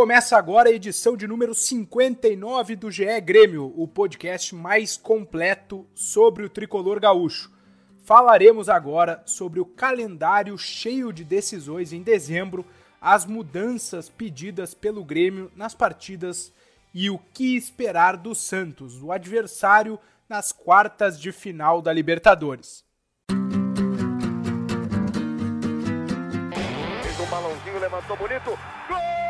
Começa agora a edição de número 59 do GE Grêmio, o podcast mais completo sobre o tricolor gaúcho. Falaremos agora sobre o calendário cheio de decisões em dezembro, as mudanças pedidas pelo Grêmio nas partidas e o que esperar do Santos, o adversário nas quartas de final da Libertadores. Fez um balãozinho, levantou bonito. Gol!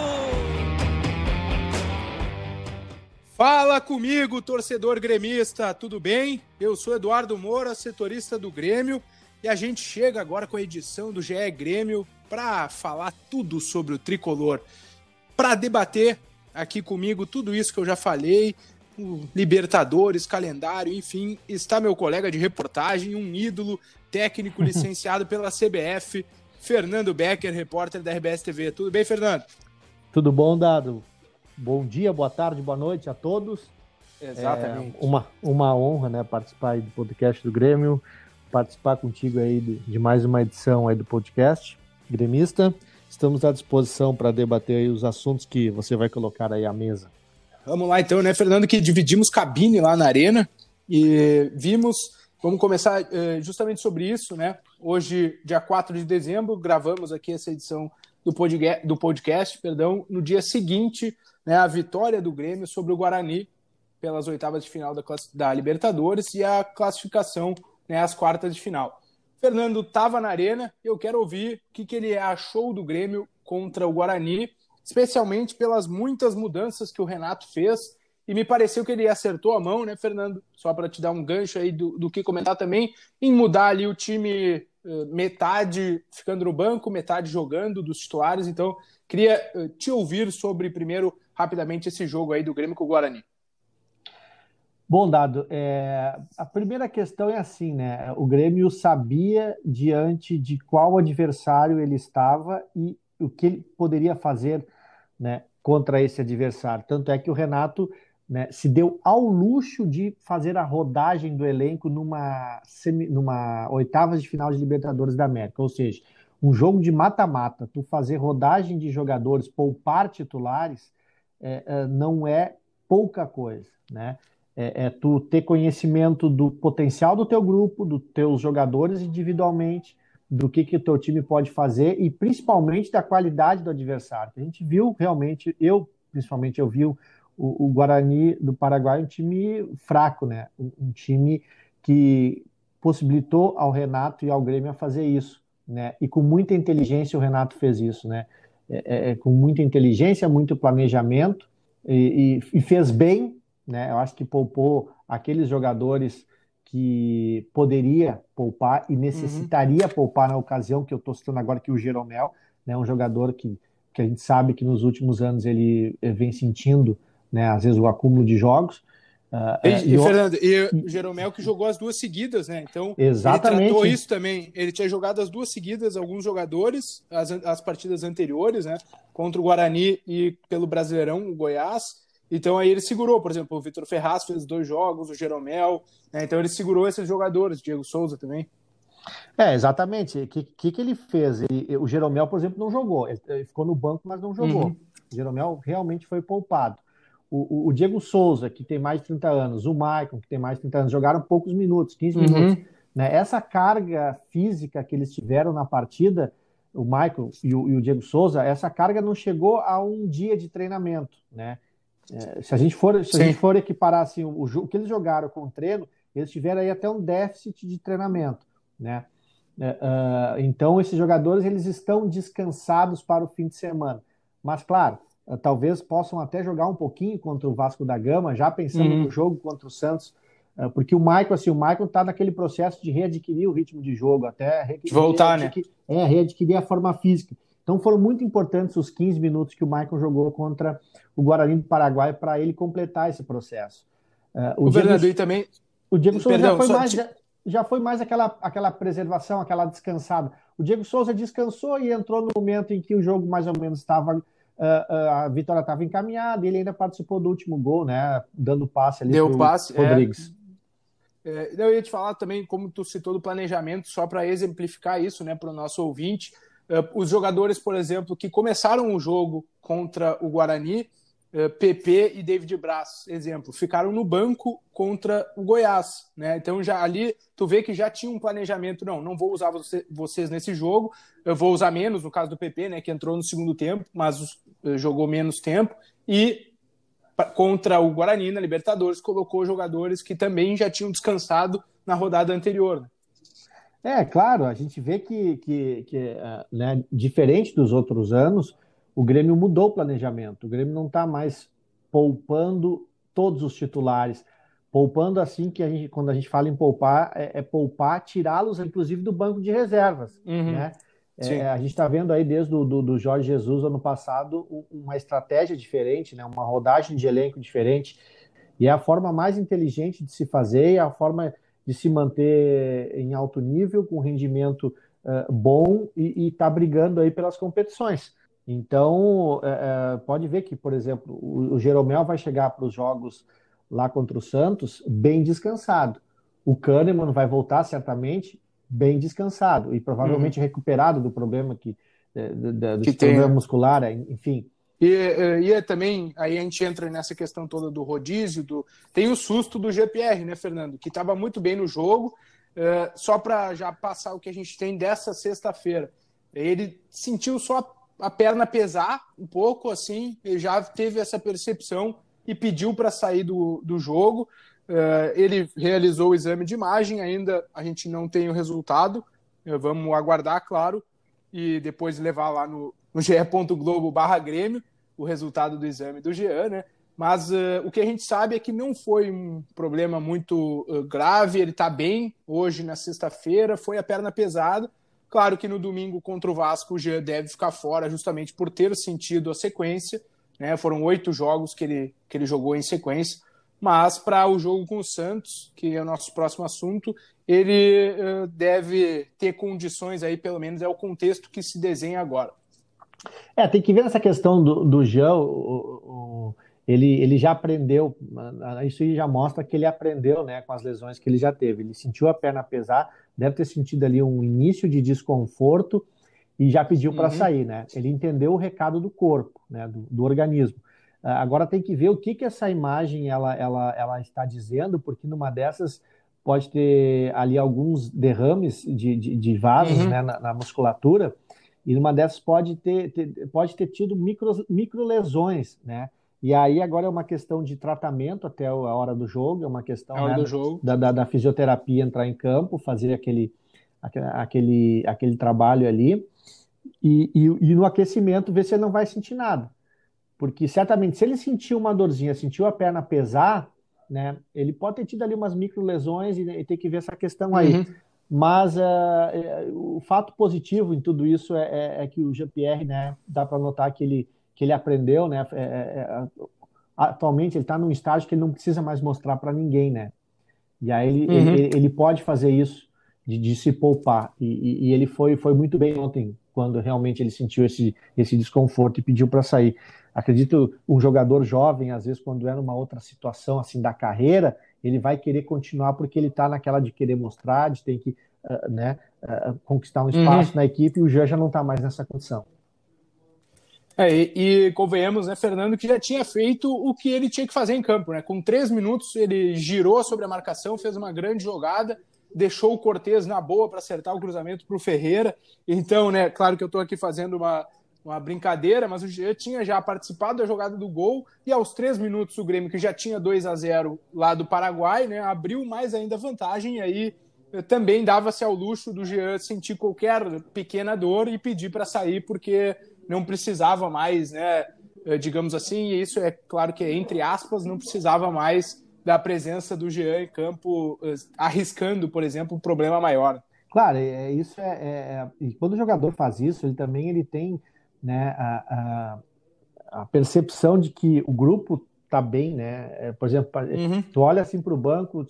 Fala comigo, torcedor gremista, tudo bem? Eu sou Eduardo Moura, setorista do Grêmio, e a gente chega agora com a edição do GE Grêmio para falar tudo sobre o tricolor, para debater aqui comigo tudo isso que eu já falei, Libertadores, calendário, enfim, está meu colega de reportagem, um ídolo técnico licenciado pela CBF, Fernando Becker, repórter da RBS TV. Tudo bem, Fernando? Tudo bom, Dado? Bom dia, boa tarde, boa noite a todos. Exatamente. É uma, uma honra, né, participar do podcast do Grêmio, participar contigo aí de, de, mais uma edição aí do podcast Gremista. Estamos à disposição para debater aí os assuntos que você vai colocar aí à mesa. Vamos lá então, né, Fernando, que dividimos cabine lá na arena e vimos, vamos começar justamente sobre isso, né? Hoje, dia 4 de dezembro, gravamos aqui essa edição do podcast, do podcast perdão, no dia seguinte né, a vitória do Grêmio sobre o Guarani pelas oitavas de final da, da Libertadores e a classificação né, às quartas de final. Fernando estava na arena eu quero ouvir o que, que ele achou do Grêmio contra o Guarani, especialmente pelas muitas mudanças que o Renato fez. E me pareceu que ele acertou a mão, né, Fernando? Só para te dar um gancho aí do, do que comentar também, em mudar ali o time metade ficando no banco, metade jogando dos titulares. Então, queria te ouvir sobre, primeiro, rapidamente, esse jogo aí do Grêmio com o Guarani. Bom, Dado, é... a primeira questão é assim, né? O Grêmio sabia diante de qual adversário ele estava e o que ele poderia fazer né, contra esse adversário. Tanto é que o Renato né, se deu ao luxo de fazer a rodagem do elenco numa, semi, numa oitavas de final de Libertadores da América, ou seja, um jogo de mata-mata, tu fazer rodagem de jogadores, poupar titulares, é, é, não é pouca coisa, né? É, é, tu ter conhecimento do potencial do teu grupo, dos teus jogadores individualmente, do que, que o teu time pode fazer e principalmente da qualidade do adversário. A gente viu realmente, eu principalmente eu vi o, o Guarani do Paraguai um time fraco, né? Um, um, time que possibilitou ao Renato e ao Grêmio a fazer isso, né? E com muita inteligência o Renato fez isso, né? É, é, é com muita inteligência, muito planejamento e, e, e, fez bem, né? Eu acho que poupou aqueles jogadores que poderia poupar e necessitaria uhum. poupar na ocasião que eu estou citando agora que o Jeromel, né? Um jogador que que a gente sabe que nos últimos anos ele vem sentindo né? Às vezes o acúmulo de jogos. Uh, e, e, Fernando, e o Jeromel que jogou as duas seguidas, né? Então, exatamente. ele tratou isso também. Ele tinha jogado as duas seguidas, alguns jogadores, as, as partidas anteriores, né? Contra o Guarani e pelo Brasileirão, o Goiás. Então aí ele segurou, por exemplo, o Vitor Ferraz fez dois jogos, o Jeromel, né? então ele segurou esses jogadores, Diego Souza também. É, exatamente. O que, que, que, ele fez? Ele, o Jeromel, por exemplo, não jogou. Ele ficou no banco, mas não jogou. Uhum. O Jeromel realmente foi poupado o, o, Diego Souza, que tem mais de 30 anos, o Maicon, que tem mais de 30 anos, jogaram poucos minutos, 15 uhum. minutos. Né? Essa carga física que eles tiveram na partida, o Maicon e o, e o Diego Souza, essa carga não chegou a um dia de treinamento. Né? É, se a gente for, se a gente for equiparar assim, o, o, que eles jogaram com o treino, eles tiveram aí até um déficit de treinamento. Né? É, uh, então, esses jogadores eles estão descansados para o fim de semana. Mas, claro, talvez possam até jogar um pouquinho contra o Vasco da Gama, já pensando uhum. no jogo contra o Santos, eh, porque o Michael, assim, o Michael está naquele processo de readquirir o ritmo de jogo, até de voltar, né? É, readquirir a forma física. Então foram muito importantes os 15 minutos que o Michael jogou contra o Guarani do Paraguai para ele completar esse processo. Uh, o, o Diego, também. O Diego Souza Perdão, já foi mais. Já, já foi mais aquela, aquela preservação, aquela descansada. O Diego Souza descansou e entrou no momento em que o jogo mais ou menos estava. Uh, uh, a vitória estava encaminhada e ele ainda participou do último gol, né? Dando passe ali Deu passe, é. Rodrigues. É, eu ia te falar também, como tu citou do planejamento, só para exemplificar isso né, para o nosso ouvinte. Uh, os jogadores, por exemplo, que começaram o jogo contra o Guarani, PP e David Braz, exemplo, ficaram no banco contra o Goiás, né? Então já ali tu vê que já tinha um planejamento, não, não vou usar você, vocês nesse jogo, eu vou usar menos no caso do PP, né, que entrou no segundo tempo, mas uh, jogou menos tempo e contra o Guarani na Libertadores colocou jogadores que também já tinham descansado na rodada anterior. Né? É, claro, a gente vê que, que, que uh, né, diferente dos outros anos, o Grêmio mudou o planejamento. O Grêmio não está mais poupando todos os titulares. Poupando assim que a gente, quando a gente fala em poupar, é, é poupar, tirá-los, inclusive, do banco de reservas. Uhum. Né? É, a gente está vendo aí desde o do, do, Jorge Jesus ano passado uma estratégia diferente, né? uma rodagem de elenco diferente. E é a forma mais inteligente de se fazer, é a forma de se manter em alto nível, com rendimento uh, bom e estar tá brigando aí pelas competições. Então, é, pode ver que, por exemplo, o, o Jeromel vai chegar para os jogos lá contra o Santos bem descansado. O Kahneman vai voltar certamente bem descansado e provavelmente uhum. recuperado do problema que, é, do que problema tem. muscular, é, enfim. E, e é também, aí a gente entra nessa questão toda do rodízio, do... tem o susto do GPR, né, Fernando? Que estava muito bem no jogo, só para já passar o que a gente tem dessa sexta-feira. Ele sentiu só a perna pesar um pouco, assim, ele já teve essa percepção e pediu para sair do, do jogo. Uh, ele realizou o exame de imagem, ainda a gente não tem o resultado, uh, vamos aguardar, claro, e depois levar lá no, no ge.globo barra Grêmio o resultado do exame do Jean, né? Mas uh, o que a gente sabe é que não foi um problema muito grave, ele está bem hoje na sexta-feira, foi a perna pesada, Claro que no domingo contra o Vasco o Jean deve ficar fora justamente por ter sentido a sequência. Né? Foram oito jogos que ele, que ele jogou em sequência. Mas para o jogo com o Santos, que é o nosso próximo assunto, ele uh, deve ter condições aí, pelo menos é o contexto que se desenha agora. É, tem que ver essa questão do, do Jean, o, o, ele, ele já aprendeu, isso já mostra que ele aprendeu né, com as lesões que ele já teve. Ele sentiu a perna pesar, deve ter sentido ali um início de desconforto e já pediu para uhum. sair, né? Ele entendeu o recado do corpo, né, do, do organismo. Uh, agora tem que ver o que, que essa imagem ela, ela, ela está dizendo, porque numa dessas pode ter ali alguns derrames de, de, de vasos uhum. né, na, na, musculatura, e numa dessas pode ter, ter, pode ter tido micro, micro lesões, né? E aí agora é uma questão de tratamento até a hora do jogo, é uma questão né, da, da, da, fisioterapia entrar em campo, fazer aquele, aquele, aquele trabalho ali, e, e, e, no aquecimento ver se ele não vai sentir nada. Porque certamente, se ele sentiu uma dorzinha, sentiu a perna pesar, né, ele pode ter tido ali umas micro lesões e, e ter que ver essa questão aí. Uhum. Mas uh, o fato positivo em tudo isso é, é, é que o Jean-Pierre, né, dá para notar que ele que ele aprendeu, né? É, é, é atualmente ele está num estágio que ele não precisa mais mostrar para ninguém, né? E aí ele, uhum. ele, ele, pode fazer isso de, de se poupar. E, e, e, ele foi, foi muito bem ontem, quando realmente ele sentiu esse, esse desconforto e pediu para sair. Acredito um jogador jovem, às vezes, quando é numa outra situação assim da carreira, ele vai querer continuar porque ele está naquela de querer mostrar, de ter que uh, né, uh, conquistar um espaço uhum. na equipe, e o Jean já não está mais nessa condição. É, e, e, convenhamos, né, Fernando, que já tinha feito o que ele tinha que fazer em campo, né? Com três minutos ele girou sobre a marcação, fez uma grande jogada, deixou o Cortez na boa para acertar o cruzamento para o Ferreira. Então, né, claro que eu estou aqui fazendo uma, uma brincadeira, mas o Jean tinha já participado da jogada do gol e aos três minutos o Grêmio, que já tinha 2 a 0 lá do Paraguai, né, abriu mais ainda vantagem e aí eh, também dava-se ao luxo do Jean sentir qualquer pequena dor e pedir para sair, porque não precisava mais, né, eh, digamos assim, e isso é claro que é entre aspas, não precisava mais da presença do Jean em campo, eh, arriscando, por exemplo, um problema maior. Claro, é, isso é, é, é, e quando o jogador faz isso, ele também ele tem né, a, a, a percepção de que o grupo tá bem, né? É, por exemplo, uhum. tu olha assim para o banco,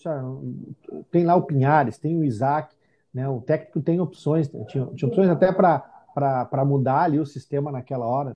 tem lá o Pinhares, tem o Isaac, né? O técnico tem opções, tinha, tinha opções até para mudar ali o sistema naquela hora,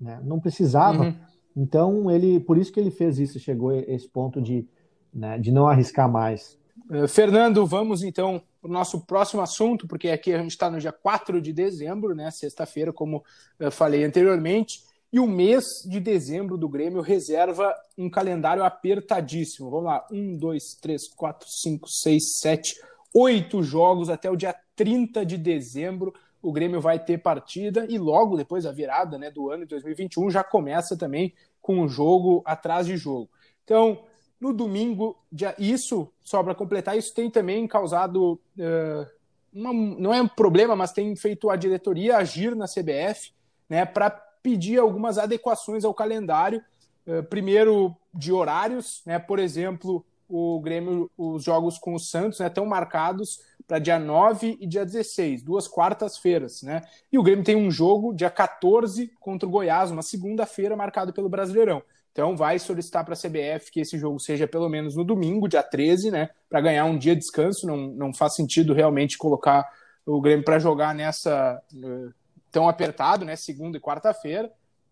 né? Não precisava. Uhum. Então ele, por isso que ele fez isso, chegou a esse ponto de, né, de não arriscar mais. Uh, Fernando, vamos então para o nosso próximo assunto, porque aqui a gente está no dia 4 de dezembro, né? Sexta-feira, como eu falei anteriormente. E o mês de dezembro do Grêmio reserva um calendário apertadíssimo. Vamos lá: um, dois, três, quatro, cinco, seis, sete, oito jogos até o dia 30 de dezembro. O Grêmio vai ter partida e logo depois a virada né, do ano de 2021 já começa também com um jogo atrás de jogo. Então, no domingo, isso, só para completar, isso tem também causado. Uh, uma, não é um problema, mas tem feito a diretoria agir na CBF né, para pedir algumas adequações ao calendário. Uh, primeiro, de horários, né? Por exemplo, o Grêmio, os jogos com o Santos né, estão marcados para dia 9 e dia 16, duas quartas-feiras, né? E o Grêmio tem um jogo dia 14 contra o Goiás, uma segunda-feira marcado pelo Brasileirão. Então vai solicitar para a CBF que esse jogo seja pelo menos no domingo, dia 13, né? Para ganhar um dia de descanso. Não, não faz sentido realmente colocar o Grêmio para jogar nessa uh, tão apertado, né? Segunda e quarta-feira.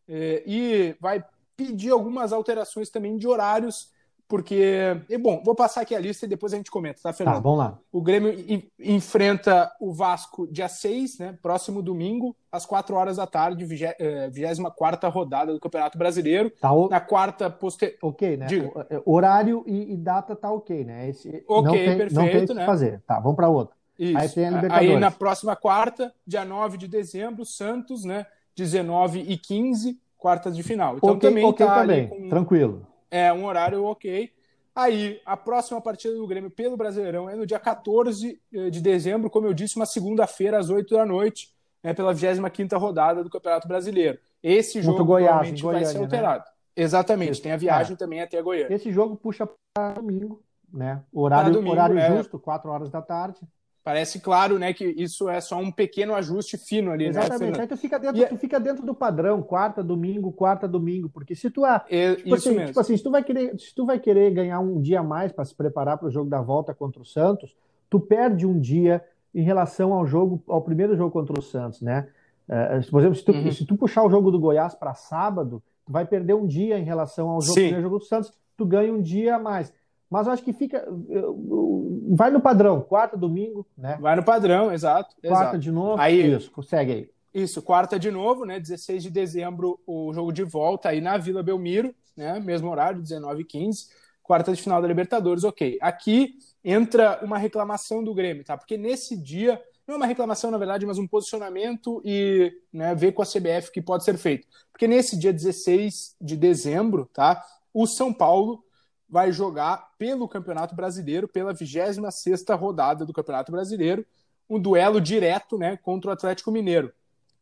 Eh, e vai pedir algumas alterações também de horários, porque. E, bom, vou passar aqui a lista e depois a gente comenta, tá, Fernando? Tá, vamos lá. O Grêmio enfrenta o Vasco dia 6, né? Próximo domingo, às 4 horas da tarde, 24 eh, rodada do Campeonato Brasileiro. Tá o... Na quarta posterior. Ok, né? Diga. Eh, horário e, e, data tá ok, né? Esse... Ok, não tem, perfeito, não tem o que né? fazer. Tá, vamos para outra. Isso. Aí tem a Libertadores. Aí na próxima quarta, dia 9 de dezembro, Santos, né? 19 e 15, quartas de final. Então okay, também okay tá também. com... tranquilo. É, um horário ok. Aí, a próxima partida do Grêmio pelo Brasileirão é no dia 14 eh, de dezembro, como eu disse, uma segunda-feira às 8 da noite, né, pela 25ª rodada do Campeonato Brasileiro. Esse jogo Goiás, Goiânia, vai ser alterado. Né? Exatamente, Esse, tem a viagem é. também até Goiânia. Esse jogo puxa para domingo, né? Horário, domingo, horário é. justo, 4 horas da tarde. Parece claro, né, que isso é só um pequeno ajuste fino ali, Exatamente. né? Aí tu fica, dentro, E- tu fica dentro do padrão, quarta, domingo, quarta, domingo, porque se tu é, É, tipo, isso assim, mesmo. tipo assim, se tu vai querer, se tu vai querer ganhar um dia a mais para se preparar para o jogo da volta contra o Santos, tu perde um dia em relação ao jogo, ao primeiro jogo contra o Santos, né? Eh, por exemplo, se tu, Uhum. se tu puxar o jogo do Goiás para sábado, tu vai perder um dia em relação ao jogo, primeiro jogo do Santos, tu ganha um dia a mais. Mas eu acho que fica, vai no padrão, quarta, domingo, né? Vai no padrão, exato. Quarta exato. de novo, Aí- isso, consegue aí. Isso, quarta de novo, né? 16 de dezembro, o jogo de volta aí na Vila Belmiro, né? Mesmo horário, 19 h 15 quarta de final da Libertadores, ok. Aqui entra uma reclamação do Grêmio, tá? Porque nesse dia, não é uma reclamação, na verdade, mas um posicionamento e né, ver com a CBF que pode ser feito. Porque nesse dia 16 de dezembro, tá? O São Paulo vai jogar pelo Campeonato Brasileiro, pela 26ª rodada do Campeonato Brasileiro, um duelo direto, né, contra o Atlético Mineiro.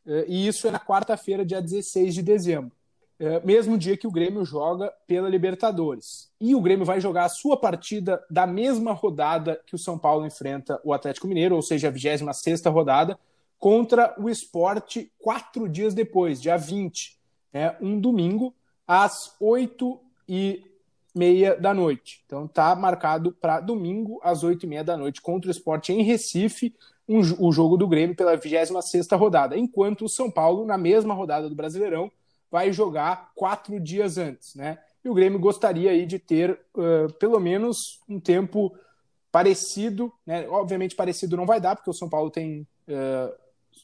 Eh, E isso é na quarta-feira, dia 16 de dezembro. Eh, Mesmo dia que o Grêmio joga pela Libertadores. E o Grêmio vai jogar a sua partida da mesma rodada que o São Paulo enfrenta o Atlético Mineiro, ou seja, a 26ª rodada, contra o Esporte quatro dias depois, dia 20. né, um domingo, às 8 e meia da noite. Então tá marcado para domingo, às 8 e meia da noite, contra o Esporte em Recife, um, o jogo do Grêmio pela 26ª rodada, enquanto o São Paulo, na mesma rodada do Brasileirão, vai jogar quatro dias antes, né? E o Grêmio gostaria aí de ter uh, pelo menos um tempo parecido, né? Obviamente parecido não vai dar, porque o São Paulo tem uh,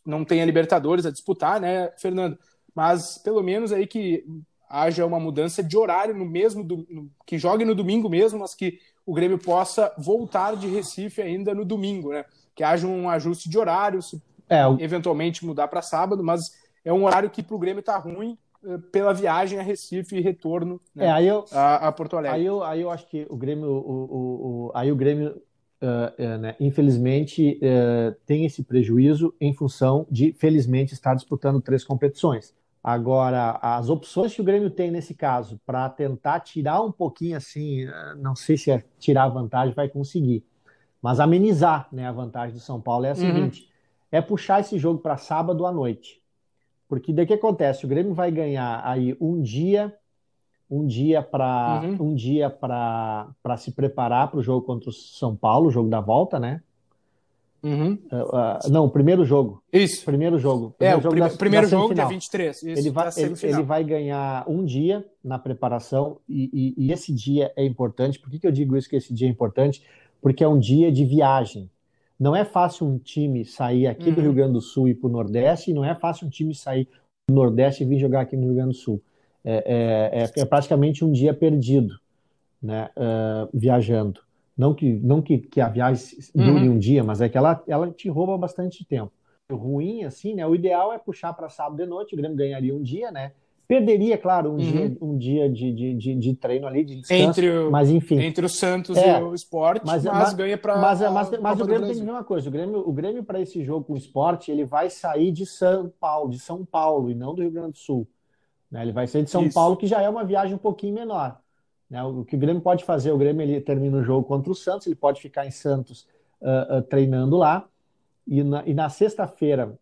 não tem a Libertadores a disputar, né, Fernando? Mas pelo menos aí que haja uma mudança de horário no mesmo do, no, que jogue no domingo mesmo, mas que o Grêmio possa voltar de Recife ainda no domingo, né? Que haja um ajuste de horário, se É, o, eventualmente mudar para sábado, mas é um horário que para o Grêmio tá ruim eh, pela viagem a Recife e retorno né, é, aí eu, a, a Porto Alegre. Aí eu, aí eu acho que o Grêmio, o, o, o- aí o Grêmio, eh, né, infelizmente, eh, tem esse prejuízo em função de, felizmente, estar disputando três competições. Agora, as opções que o Grêmio tem nesse caso para tentar tirar um pouquinho assim, eh, não sei se é tirar a vantagem, vai conseguir, mas amenizar, né, a vantagem do São Paulo é a Uhum. seguinte: é puxar esse jogo para sábado à noite. Porque daí que acontece? O Grêmio vai ganhar aí um dia, um dia para Uhum. um dia para para se preparar para o jogo contra o São Paulo, o jogo da volta, né? Uhum. Ah, não, o primeiro jogo. Isso. Primeiro jogo. É, Primeiro o jogo prime- da- primeiro da jogo, dia 23. Isso, Ele vai, ele, ele vai ganhar um dia na preparação, e, e- e esse dia é importante. Por que, que eu digo isso que esse dia é importante? Porque é um dia de viagem. Não é fácil um time sair aqui do Uhum. Rio Grande do Sul e ir para o Nordeste, e não é fácil um time sair do Nordeste e vir jogar aqui no Rio Grande do Sul. É, é- é- é praticamente um dia perdido, né, ah, viajando. Não que, não que, que a viagem dure Uhum. um dia, mas é que ela, ela te rouba bastante tempo. O ruim, assim, né? O ideal é puxar para sábado de noite, o Grêmio ganharia um dia, né? Perderia, claro, um Uhum. dia, um dia de, de, de, de treino ali, de descanso, Entre o, mas enfim. entre o Santos É, e o Sport, mas- mas, mas- ganha para Mas, mas, mas o Grêmio tem que Brasil. ver uma coisa: o Grêmio, o Grêmio para esse jogo com o esporte, ele vai sair de São Paulo, de São Paulo e não do Rio Grande do Sul. né? Ele vai sair de São Isso. Paulo, que já é uma viagem um pouquinho menor. Né? O que o Grêmio pode fazer, o Grêmio ele termina o jogo contra o Santos, ele pode ficar em Santos ah, ah, treinando lá, e na, e na sexta-feira,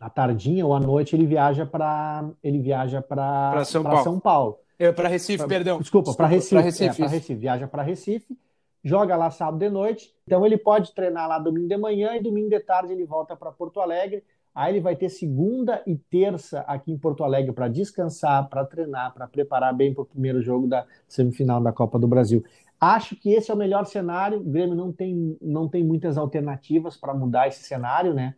à tardinha ou à noite, ele viaja para ele viaja para São Paulo. São Paulo. É, para Recife, Pra- perdão. Desculpa, para Recife. pra é, Recife, isso. Recife. Viaja para Recife, joga lá sábado de noite. Então ele pode treinar lá domingo de manhã e domingo de tarde ele volta para Porto Alegre. Aí ele vai ter segunda e terça aqui em Porto Alegre para descansar, para treinar, para preparar bem para o primeiro jogo da semifinal da Copa do Brasil. Acho que esse é o melhor cenário. O Grêmio não tem, não tem muitas alternativas para mudar esse cenário, né?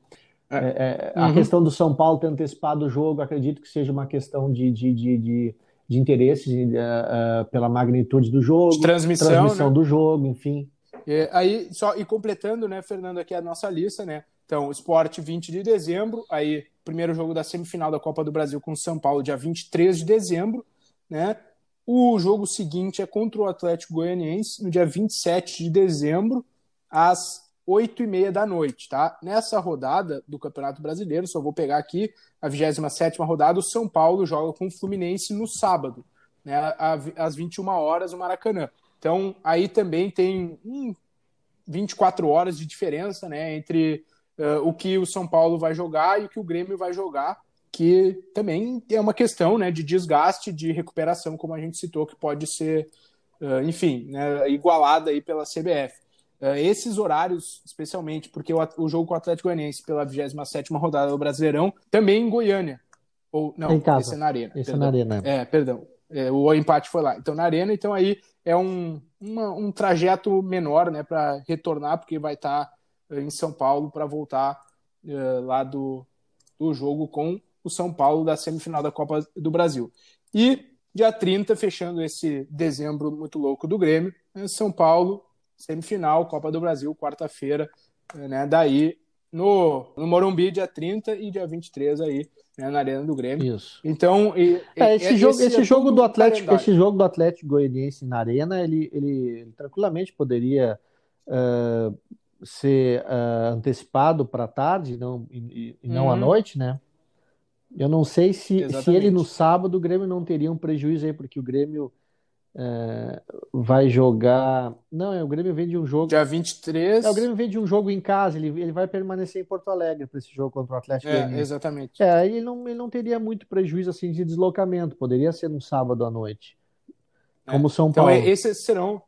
É, é, a Uhum. questão do São Paulo ter antecipado o jogo, acredito que seja uma questão de, de, de, de, de interesse de, eh, eh, pela magnitude do jogo, De transmissão, transmissão né? do jogo, enfim. É, aí, só, e completando, né, Fernando, aqui a nossa lista, né? Então, Esporte 20 de dezembro, aí primeiro jogo da semifinal da Copa do Brasil com o São Paulo, dia 23 de dezembro, né? O jogo seguinte é contra o Atlético Goianiense, no dia 27 de dezembro, às 8 e meia da noite, tá? Nessa rodada do Campeonato Brasileiro, só vou pegar aqui a 27ª rodada, o São Paulo joga com o Fluminense no sábado, né, às 21 horas no Maracanã. Então, aí também tem hum, 24 horas de diferença né, entre uh, o que o São Paulo vai jogar e o que o Grêmio vai jogar, que também é uma questão né, de desgaste, de recuperação, como a gente citou, que pode ser, uh, enfim, né, igualada aí pela CBF. Uh, esses horários, especialmente, porque o, o jogo com o Atlético Goianiense pela 27ª rodada do Brasileirão, também em Goiânia. Ou, não, Em casa. esse é na Arena. Esse é perdão. na Arena. É, perdão. É, o empate foi lá. Então, na Arena, então aí é um, uma- um trajeto menor, né, para retornar, porque vai estar eh, em São Paulo para voltar eh, lá do, do jogo com o São Paulo da semifinal da Copa do Brasil. E dia 30, fechando esse dezembro muito louco do Grêmio, né, São Paulo, semifinal, Copa do Brasil, quarta-feira, eh, né, daí no, no Morumbi, dia 30 e dia 23 aí, né, na Arena do Grêmio. Isso. Então, e- É, esse jogo, esse é jogo do Atlético, calendário. esse jogo do Atlético Goianiense na Arena, ele, ele, ele tranquilamente poderia ah, ser ah, antecipado para tarde, não, e, e não à Uhum. noite, né? Eu não sei se, se ele no sábado o Grêmio não teria um prejuízo aí, porque o Grêmio eh, vai jogar. Não, é, o Grêmio vem de um jogo. Dia 23. É, o Grêmio vem de um jogo em casa, ele, ele vai permanecer em Porto Alegre para esse jogo contra o Atlético É, exatamente. É, aí ele não, ele não teria muito prejuízo assim de deslocamento, poderia ser no sábado à noite, como o São Então, Paulo. é- esses serão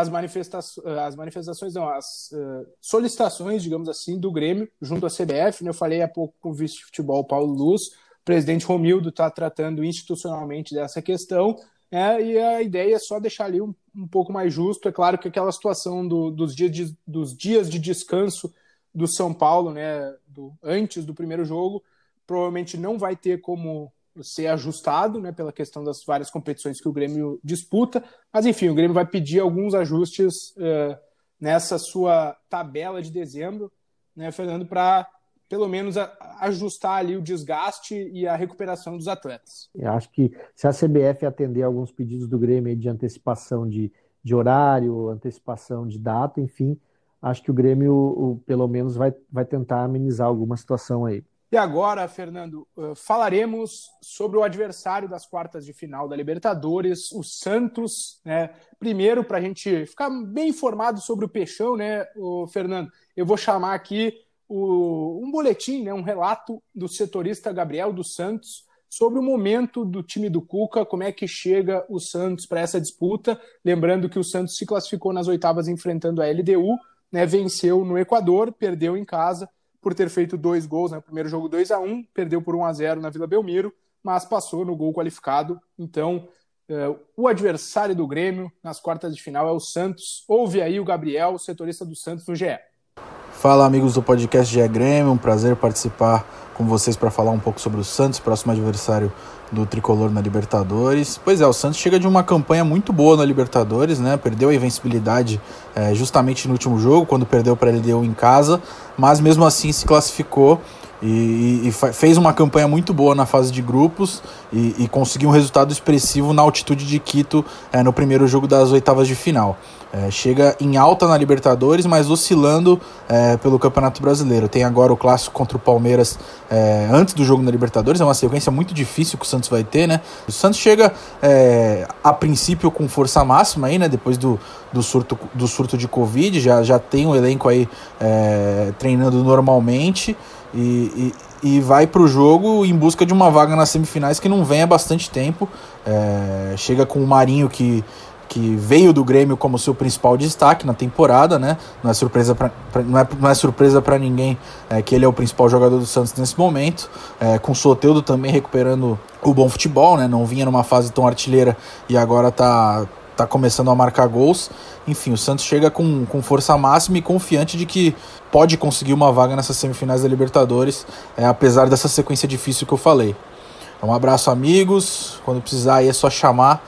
as manifestações, as manifestações não, as eh, solicitações, digamos assim, do Grêmio junto à CBF. né? Eu falei há pouco com o vice de futebol Paulo Luz, o presidente Romildo está tratando institucionalmente dessa questão, né? e a ideia é só deixar ali um, um pouco mais justo. É claro que aquela situação do- dos, dias de, dos dias de descanso do São Paulo, né, do, antes do primeiro jogo, provavelmente não vai ter como ser ajustado, né, pela questão das várias competições que o Grêmio disputa. Mas enfim, o Grêmio vai pedir alguns ajustes eh, nessa sua tabela de dezembro, né, Fernando, para pelo menos a- ajustar ali o desgaste e a recuperação dos atletas. Eu acho que se a CBF atender alguns pedidos do Grêmio de antecipação de, de horário, antecipação de data, enfim, acho que o Grêmio, pelo menos, vai, vai tentar amenizar alguma situação aí. E agora, Fernando, eh, falaremos sobre o adversário das quartas de final da Libertadores, o Santos. Né? Primeiro, para a gente ficar bem informado sobre o Peixão, né, o Fernando? Eu vou chamar aqui o, um boletim, né, um relato do setorista Gabriel dos Santos sobre o momento do time do Cuca, como é que chega o Santos para essa disputa. Lembrando que o Santos se classificou nas oitavas enfrentando a LDU, né, venceu no Equador, perdeu em casa por ter feito dois gols, né, primeiro jogo 2 a 1 perdeu por 1 a 0 na Vila Belmiro, mas passou no gol qualificado. Então, eh, o adversário do Grêmio nas quartas de final é o Santos. Ouve aí o Gabriel, setorista do Santos no GE. Fala amigos do podcast GE Grêmio, um prazer participar com vocês para falar um pouco sobre o Santos, próximo adversário do tricolor na Libertadores. Pois é, o Santos chega de uma campanha muito boa na Libertadores, né? Perdeu a invencibilidade é, justamente no último jogo, quando perdeu para a LDU em casa, mas mesmo assim se classificou e, e, fez uma campanha muito boa na fase de grupos e, e conseguiu um resultado expressivo na altitude de Quito é, no primeiro jogo das oitavas de final. É, chega em alta na Libertadores, mas oscilando é, pelo Campeonato Brasileiro. Tem agora o clássico contra o Palmeiras antes do jogo na Libertadores, é uma sequência muito difícil que o Santos vai ter, né? O Santos chega a princípio com força máxima aí, né? Depois do, do, surto, do surto de Covid, já, já tem o um elenco aí treinando normalmente e, e, vai para o jogo em busca de uma vaga nas semifinais que não vem há bastante tempo. É, chega com o Marinho que, que veio do Grêmio como seu principal destaque na temporada, né? Não é surpresa para não é, não é surpresa para ninguém é, que ele é o principal jogador do Santos nesse momento. É, com o Soteudo também recuperando o bom futebol, né? Não vinha numa fase tão artilheira e agora tá tá começando a marcar gols. Enfim, o Santos chega com, com força máxima e confiante de que pode conseguir uma vaga nessas semifinais da Libertadores, é, apesar dessa sequência difícil que eu falei. Um abraço, amigos. Quando precisar aí é só chamar.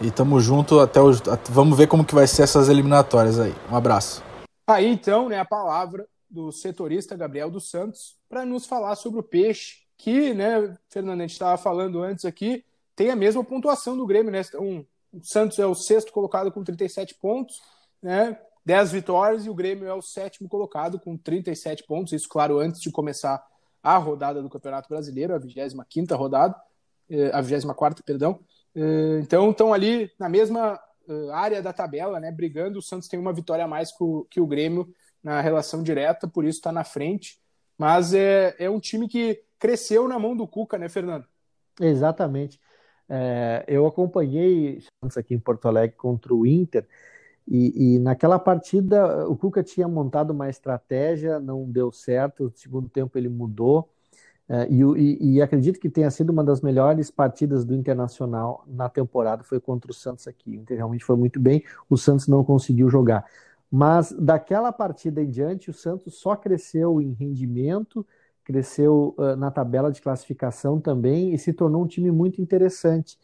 E tamo junto até o, Vamos ver como que vai ser essas eliminatórias aí. Um abraço. Aí então, né, a palavra do setorista Gabriel dos Santos para nos falar sobre o peixe, que, né, Fernando, a gente estava falando antes aqui, tem a mesma pontuação do Grêmio, né? Um, o Santos é o sexto colocado com 37 pontos, né? 10 vitórias e o Grêmio é o sétimo colocado com 37 pontos. Isso, claro, antes de começar a rodada do Campeonato Brasileiro, a 25 rodada, eh, a 24, perdão. Eh, então, estão ali na mesma eh, área da tabela, né? Brigando. O Santos tem uma vitória a mais que o, Grêmio na relação direta, por isso está na frente. Mas é, é um time que cresceu na mão do Cuca, né, Fernando? Exatamente. É, eu acompanhei Santos aqui em Porto Alegre contra o Inter e, e, naquela partida o Cuca tinha montado uma estratégia, não deu certo. No segundo tempo ele mudou é, e, e, e, acredito que tenha sido uma das melhores partidas do Internacional na temporada. Foi contra o Santos aqui. O Inter realmente foi muito bem. O Santos não conseguiu jogar, mas daquela partida em diante o Santos só cresceu em rendimento cresceu uh, na tabela de classificação também e se tornou um time muito interessante.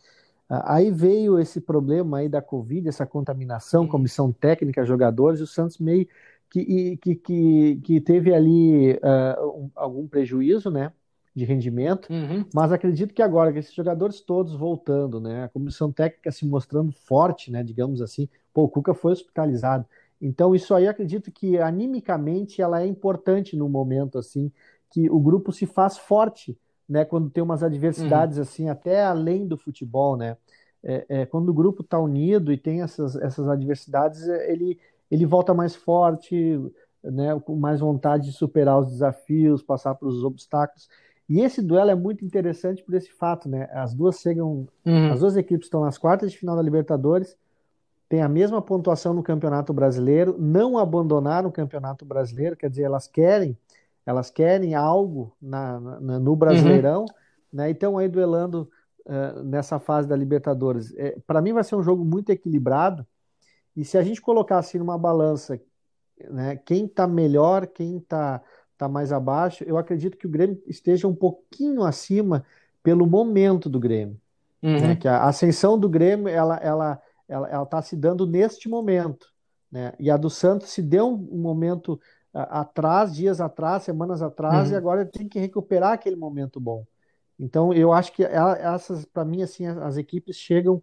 Uh, aí veio esse problema aí da Covid, essa contaminação, comissão técnica, jogadores, o Santos meio que, que, que, que teve ali uh, um, algum prejuízo, né? De rendimento, uhum. mas acredito que agora, que esses jogadores todos voltando, né? A comissão técnica se mostrando forte, né? Digamos assim, pô, o Cuca foi hospitalizado. Então, isso aí acredito que animicamente ela é importante no momento assim que o grupo se faz forte, né? Quando tem umas adversidades uhum. assim, até além do futebol, né? É, é, quando o grupo está unido e tem essas, essas adversidades, é, ele, ele volta mais forte, né? Com mais vontade de superar os desafios, passar pelos obstáculos. E esse duelo é muito interessante por esse fato, né? As duas chegam, uhum. as duas equipes estão nas quartas de final da Libertadores, têm a mesma pontuação no Campeonato Brasileiro, não abandonaram o Campeonato Brasileiro, quer dizer, elas querem elas querem algo na, na no Brasileirão, uhum. né? E estão aí duelando uh, nessa fase da Libertadores. É, Para mim vai ser um jogo muito equilibrado. E se a gente colocar assim numa balança, né, quem está melhor, quem está tá mais abaixo, eu acredito que o Grêmio esteja um pouquinho acima pelo momento do Grêmio. Uhum. Né, que a ascensão do Grêmio ela ela ela está se dando neste momento, né? E a do Santos se deu um momento atrás, dias atrás, semanas atrás, uhum. e agora ele tem que recuperar aquele momento bom. Então, eu acho que essas, para mim, assim, as equipes chegam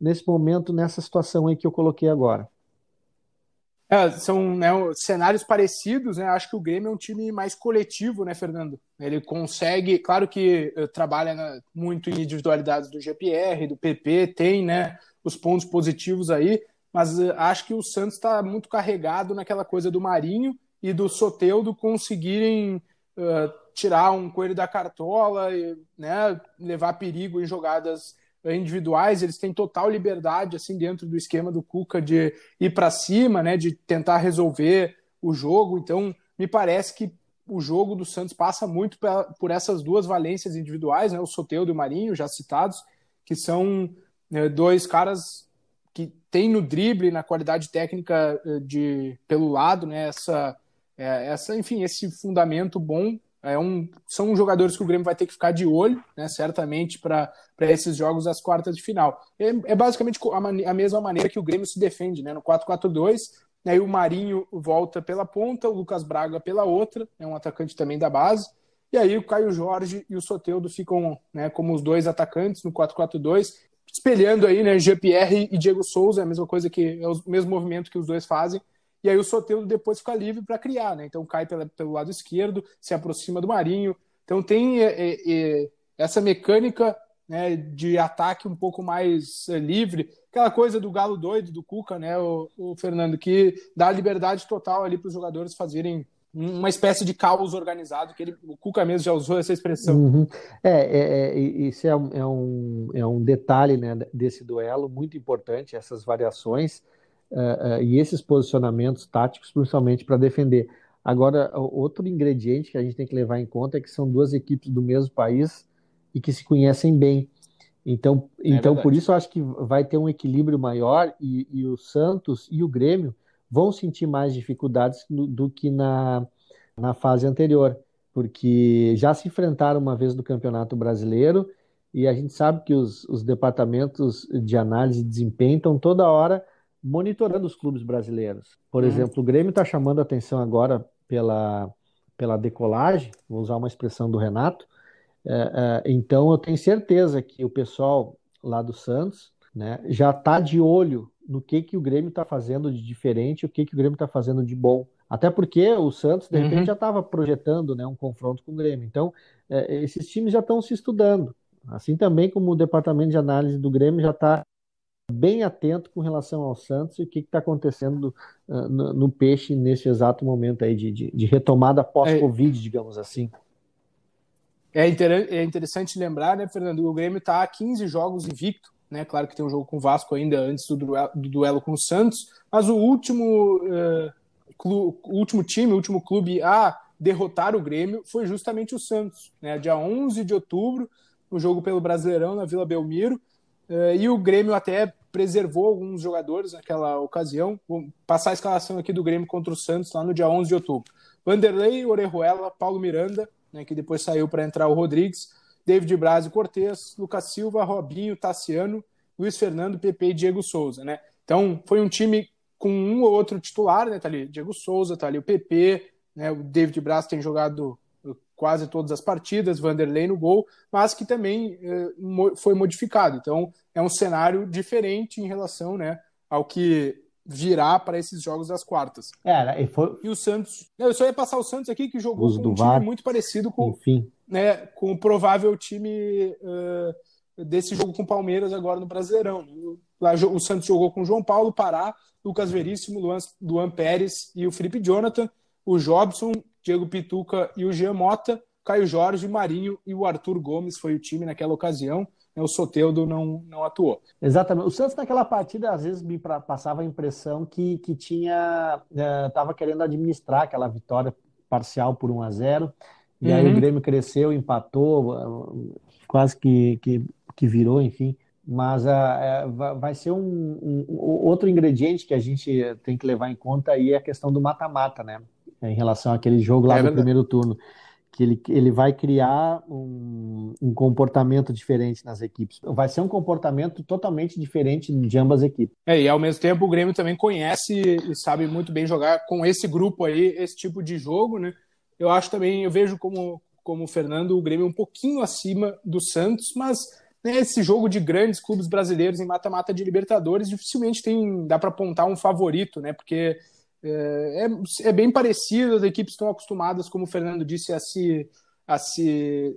nesse momento, nessa situação aí que eu coloquei agora. É, são né, cenários parecidos, né? Acho que o Grêmio é um time mais coletivo, né, Fernando? Ele consegue, claro que uh, trabalha né, muito em individualidades do GPR, do PP, tem, né, os pontos positivos aí, mas uh, acho que o Santos está muito carregado naquela coisa do Marinho e do Soteudo conseguirem uh, tirar um coelho da cartola e né, levar perigo em jogadas individuais, eles têm total liberdade assim dentro do esquema do Cuca de ir para cima, né, de tentar resolver o jogo. Então, me parece que o jogo do Santos passa muito pra, por essas duas valências individuais, né, o Soteudo e o Marinho, já citados, que são né, dois caras que têm no drible, na qualidade técnica eh, de pelo lado, né, essa, é, essa, enfim, esse fundamento bom é um, são jogadores que o Grêmio vai ter que ficar de olho, né, certamente, para esses jogos das quartas de final. É, é basicamente a, a, mesma maneira que o Grêmio se defende, né, no 4-4-2. Aí o Marinho volta pela ponta, o Lucas Braga pela outra, é um atacante também da base. E aí o Caio Jorge e o Soteudo ficam né, como os dois atacantes no 4-4-2, espelhando aí né, Jean-Pierre e Diego Souza, é a mesma coisa que é o mesmo movimento que os dois fazem, e aí o Soteldo depois fica livre para criar, né? Então cai pela, pelo lado esquerdo, se aproxima do Marinho. Então tem é, é, é essa mecânica né, de ataque um pouco mais é, livre, aquela coisa do galo doido do Cuca, né, o, o Fernando, que dá liberdade total ali para os jogadores fazerem uma espécie de caos organizado, que ele, o Cuca mesmo já usou essa expressão. Uhum. É, é, é, isso é um, é, um, é um detalhe né, desse duelo muito importante, essas variações uh, uh, e esses posicionamentos táticos, principalmente para defender. Agora, outro ingrediente que a gente tem que levar em conta é que são duas equipes do mesmo país e que se conhecem bem. Então, é então por isso eu acho que vai ter um equilíbrio maior e, e o Santos e o Grêmio vão sentir mais dificuldades do, do, que na, na fase anterior, porque já se enfrentaram uma vez no Campeonato Brasileiro e a gente sabe que os, os departamentos de análise de desempenho estão toda hora monitorando os clubes brasileiros. Por uhum. exemplo, o Grêmio está chamando a atenção agora pela, pela decolagem, vou usar uma expressão do Renato. É, é, então, eu tenho certeza que o pessoal lá do Santos né, já está de olho no que, que o Grêmio está fazendo de diferente, o que, que o Grêmio está fazendo de bom. Até porque o Santos, de repente, uhum. já estava projetando né, um confronto com o Grêmio. Então, é, esses times já estão se estudando. Assim também como o departamento de análise do Grêmio já está bem atento com relação ao Santos e o que está acontecendo uh, no, no, Peixe nesse exato momento aí de, de, de retomada pós-Covid, é, digamos assim. É, inter, é interessante lembrar, né, Fernando, o Grêmio está a 15 jogos invicto, né, claro que tem um jogo com o Vasco ainda antes do duelo, do duelo com o Santos, mas o último, uh, clu, o último time, o último clube a derrotar o Grêmio foi justamente o Santos, né, dia 11 de outubro, no jogo pelo Brasileirão na Vila Belmiro, e o Grêmio até preservou alguns jogadores naquela ocasião. Vou passar a escalação aqui do Grêmio contra o Santos lá no dia 11 de outubro. Vanderlei, Orejuela, Paulo Miranda, né, que depois saiu para entrar o Rodrigues, David Braz e Cortez, Lucas Silva, Robinho, Tassiano, Luiz Fernando, Pepe e Diego Souza. Né? Então foi um time com um ou outro titular, né? Tá ali Diego Souza, tá ali o PP, né? O David Braz tem jogado quase todas as partidas, Vanderlei no gol, mas que também eh, foi modificado. Então é um cenário diferente em relação né, ao que virá para esses jogos das quartas. É, e, foi... e o Santos. Eu só ia passar o Santos aqui, que jogou com um time muito parecido com, Enfim. Né, com o provável time uh, desse jogo com o Palmeiras agora no Brasileirão. Lá, o Santos jogou com João Paulo, Pará, Lucas Veríssimo, Luan, Luan Pérez e o Felipe Jonathan, o Jobson Diego Pituca e o Jean Mota, Caio Jorge, Marinho e o Arthur Gomes foi o time naquela ocasião. Né, o Soteudo não, não atuou. Exatamente. O Santos naquela partida às vezes me passava a impressão que, que tinha estava é, querendo administrar aquela vitória parcial por 1 a 0 e uhum. aí o uhum. Grêmio cresceu, empatou, quase que, que, que virou, enfim. Mas uh, é, vai ser um, um, outro ingrediente que a gente tem que levar em conta aí é a questão do mata-mata, né? Em relação àquele jogo lá é do primeiro turno. Que ele, ele vai criar um, um, comportamento diferente nas equipes. Vai ser um comportamento totalmente diferente de ambas as equipes. É, e ao mesmo tempo o Grêmio também conhece e sabe muito bem jogar com esse grupo aí, esse tipo de jogo, né? Eu acho também, eu vejo como, como o Fernando, o Grêmio um pouquinho acima do Santos, mas né, esse jogo de grandes clubes brasileiros em mata-mata de Libertadores dificilmente tem dá para apontar um favorito, né? Porque é, é, é, bem parecido, as equipes estão acostumadas, como o Fernando disse, a se a se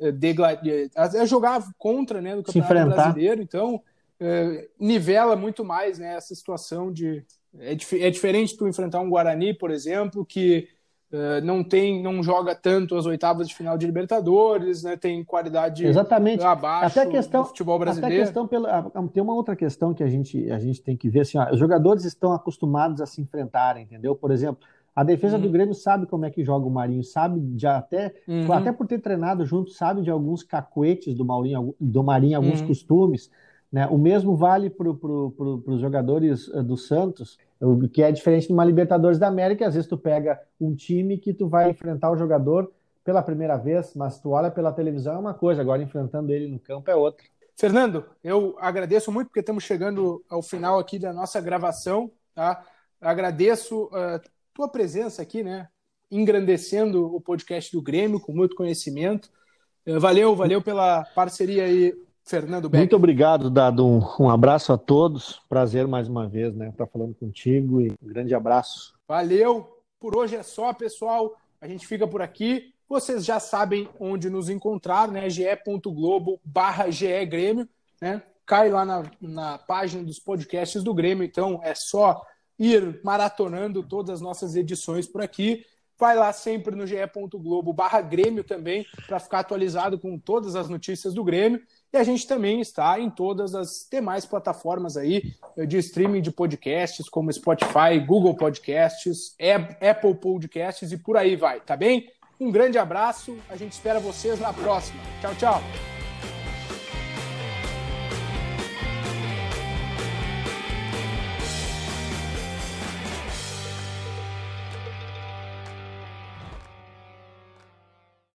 a, jogar contra né, no Campeonato Brasileiro, então é, nivela muito mais né, essa situação de é, é diferente tu enfrentar um Guarani, por exemplo, que Uh, não tem, não joga tanto as oitavas de final de Libertadores, né? Tem qualidade Exatamente. abaixo até questão, do futebol brasileiro. Até questão pela, tem uma outra questão que a gente, a gente tem que ver assim, ó, os jogadores estão acostumados a se enfrentarem, entendeu? Por exemplo, a defesa uhum. do Grêmio sabe como é que joga o Marinho, sabe de até, uhum. até por ter treinado junto, sabe de alguns cacuetes do Maurinho, do Marinho, alguns uhum. costumes. Né? O mesmo vale para pro, pro, os jogadores eh, do Santos, o que é diferente de uma Libertadores da América. Às vezes tu pega um time que tu vai enfrentar o jogador pela primeira vez, mas tu olha pela televisão é uma coisa, agora enfrentando ele no campo é outra. Fernando, eu agradeço muito porque estamos chegando ao final aqui da nossa gravação. Tá? Agradeço uh, tua presença aqui, né? Engrandecendo o podcast do Grêmio com muito conhecimento. Eh, valeu, valeu pela parceria aí, Fernando Beck. Muito obrigado, Dado. Um, um abraço a todos. Prazer mais uma vez, né? Estar falando contigo e um grande abraço. Valeu. Por hoje é só, pessoal. A gente fica por aqui. Vocês já sabem onde nos encontrar, né? ge.globo barra Grêmio, né? Cai lá na, na página dos podcasts do Grêmio, então é só ir maratonando todas as nossas edições por aqui. Vai lá sempre no ge.globo barra Grêmio também, para ficar atualizado com todas as notícias do Grêmio. E a gente também está em todas as demais plataformas aí de streaming de podcasts, como Spotify, Google Podcasts, Apple Podcasts e por aí vai, tá bem? Um grande abraço, a gente espera vocês na próxima. Tchau, tchau!